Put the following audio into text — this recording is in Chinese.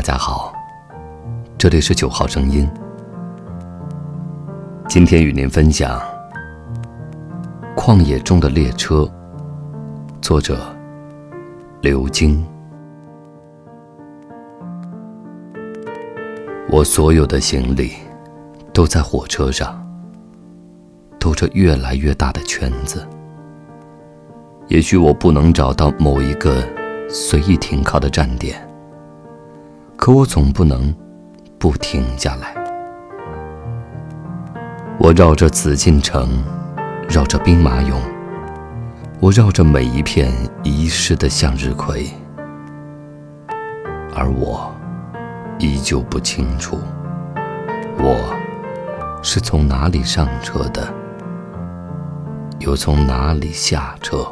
大家好，这里是九号声音。今天与您分享《旷野中的列车》，作者刘晶。我所有的行李都在火车上，兜着越来越大的圈子。也许我不能找到某一个随意停靠的站点，可我总不能不停下来。我绕着紫禁城，绕着兵马俑，我绕着每一片遗失的向日葵，而我依旧不清楚，我是从哪里上车的，又从哪里下车。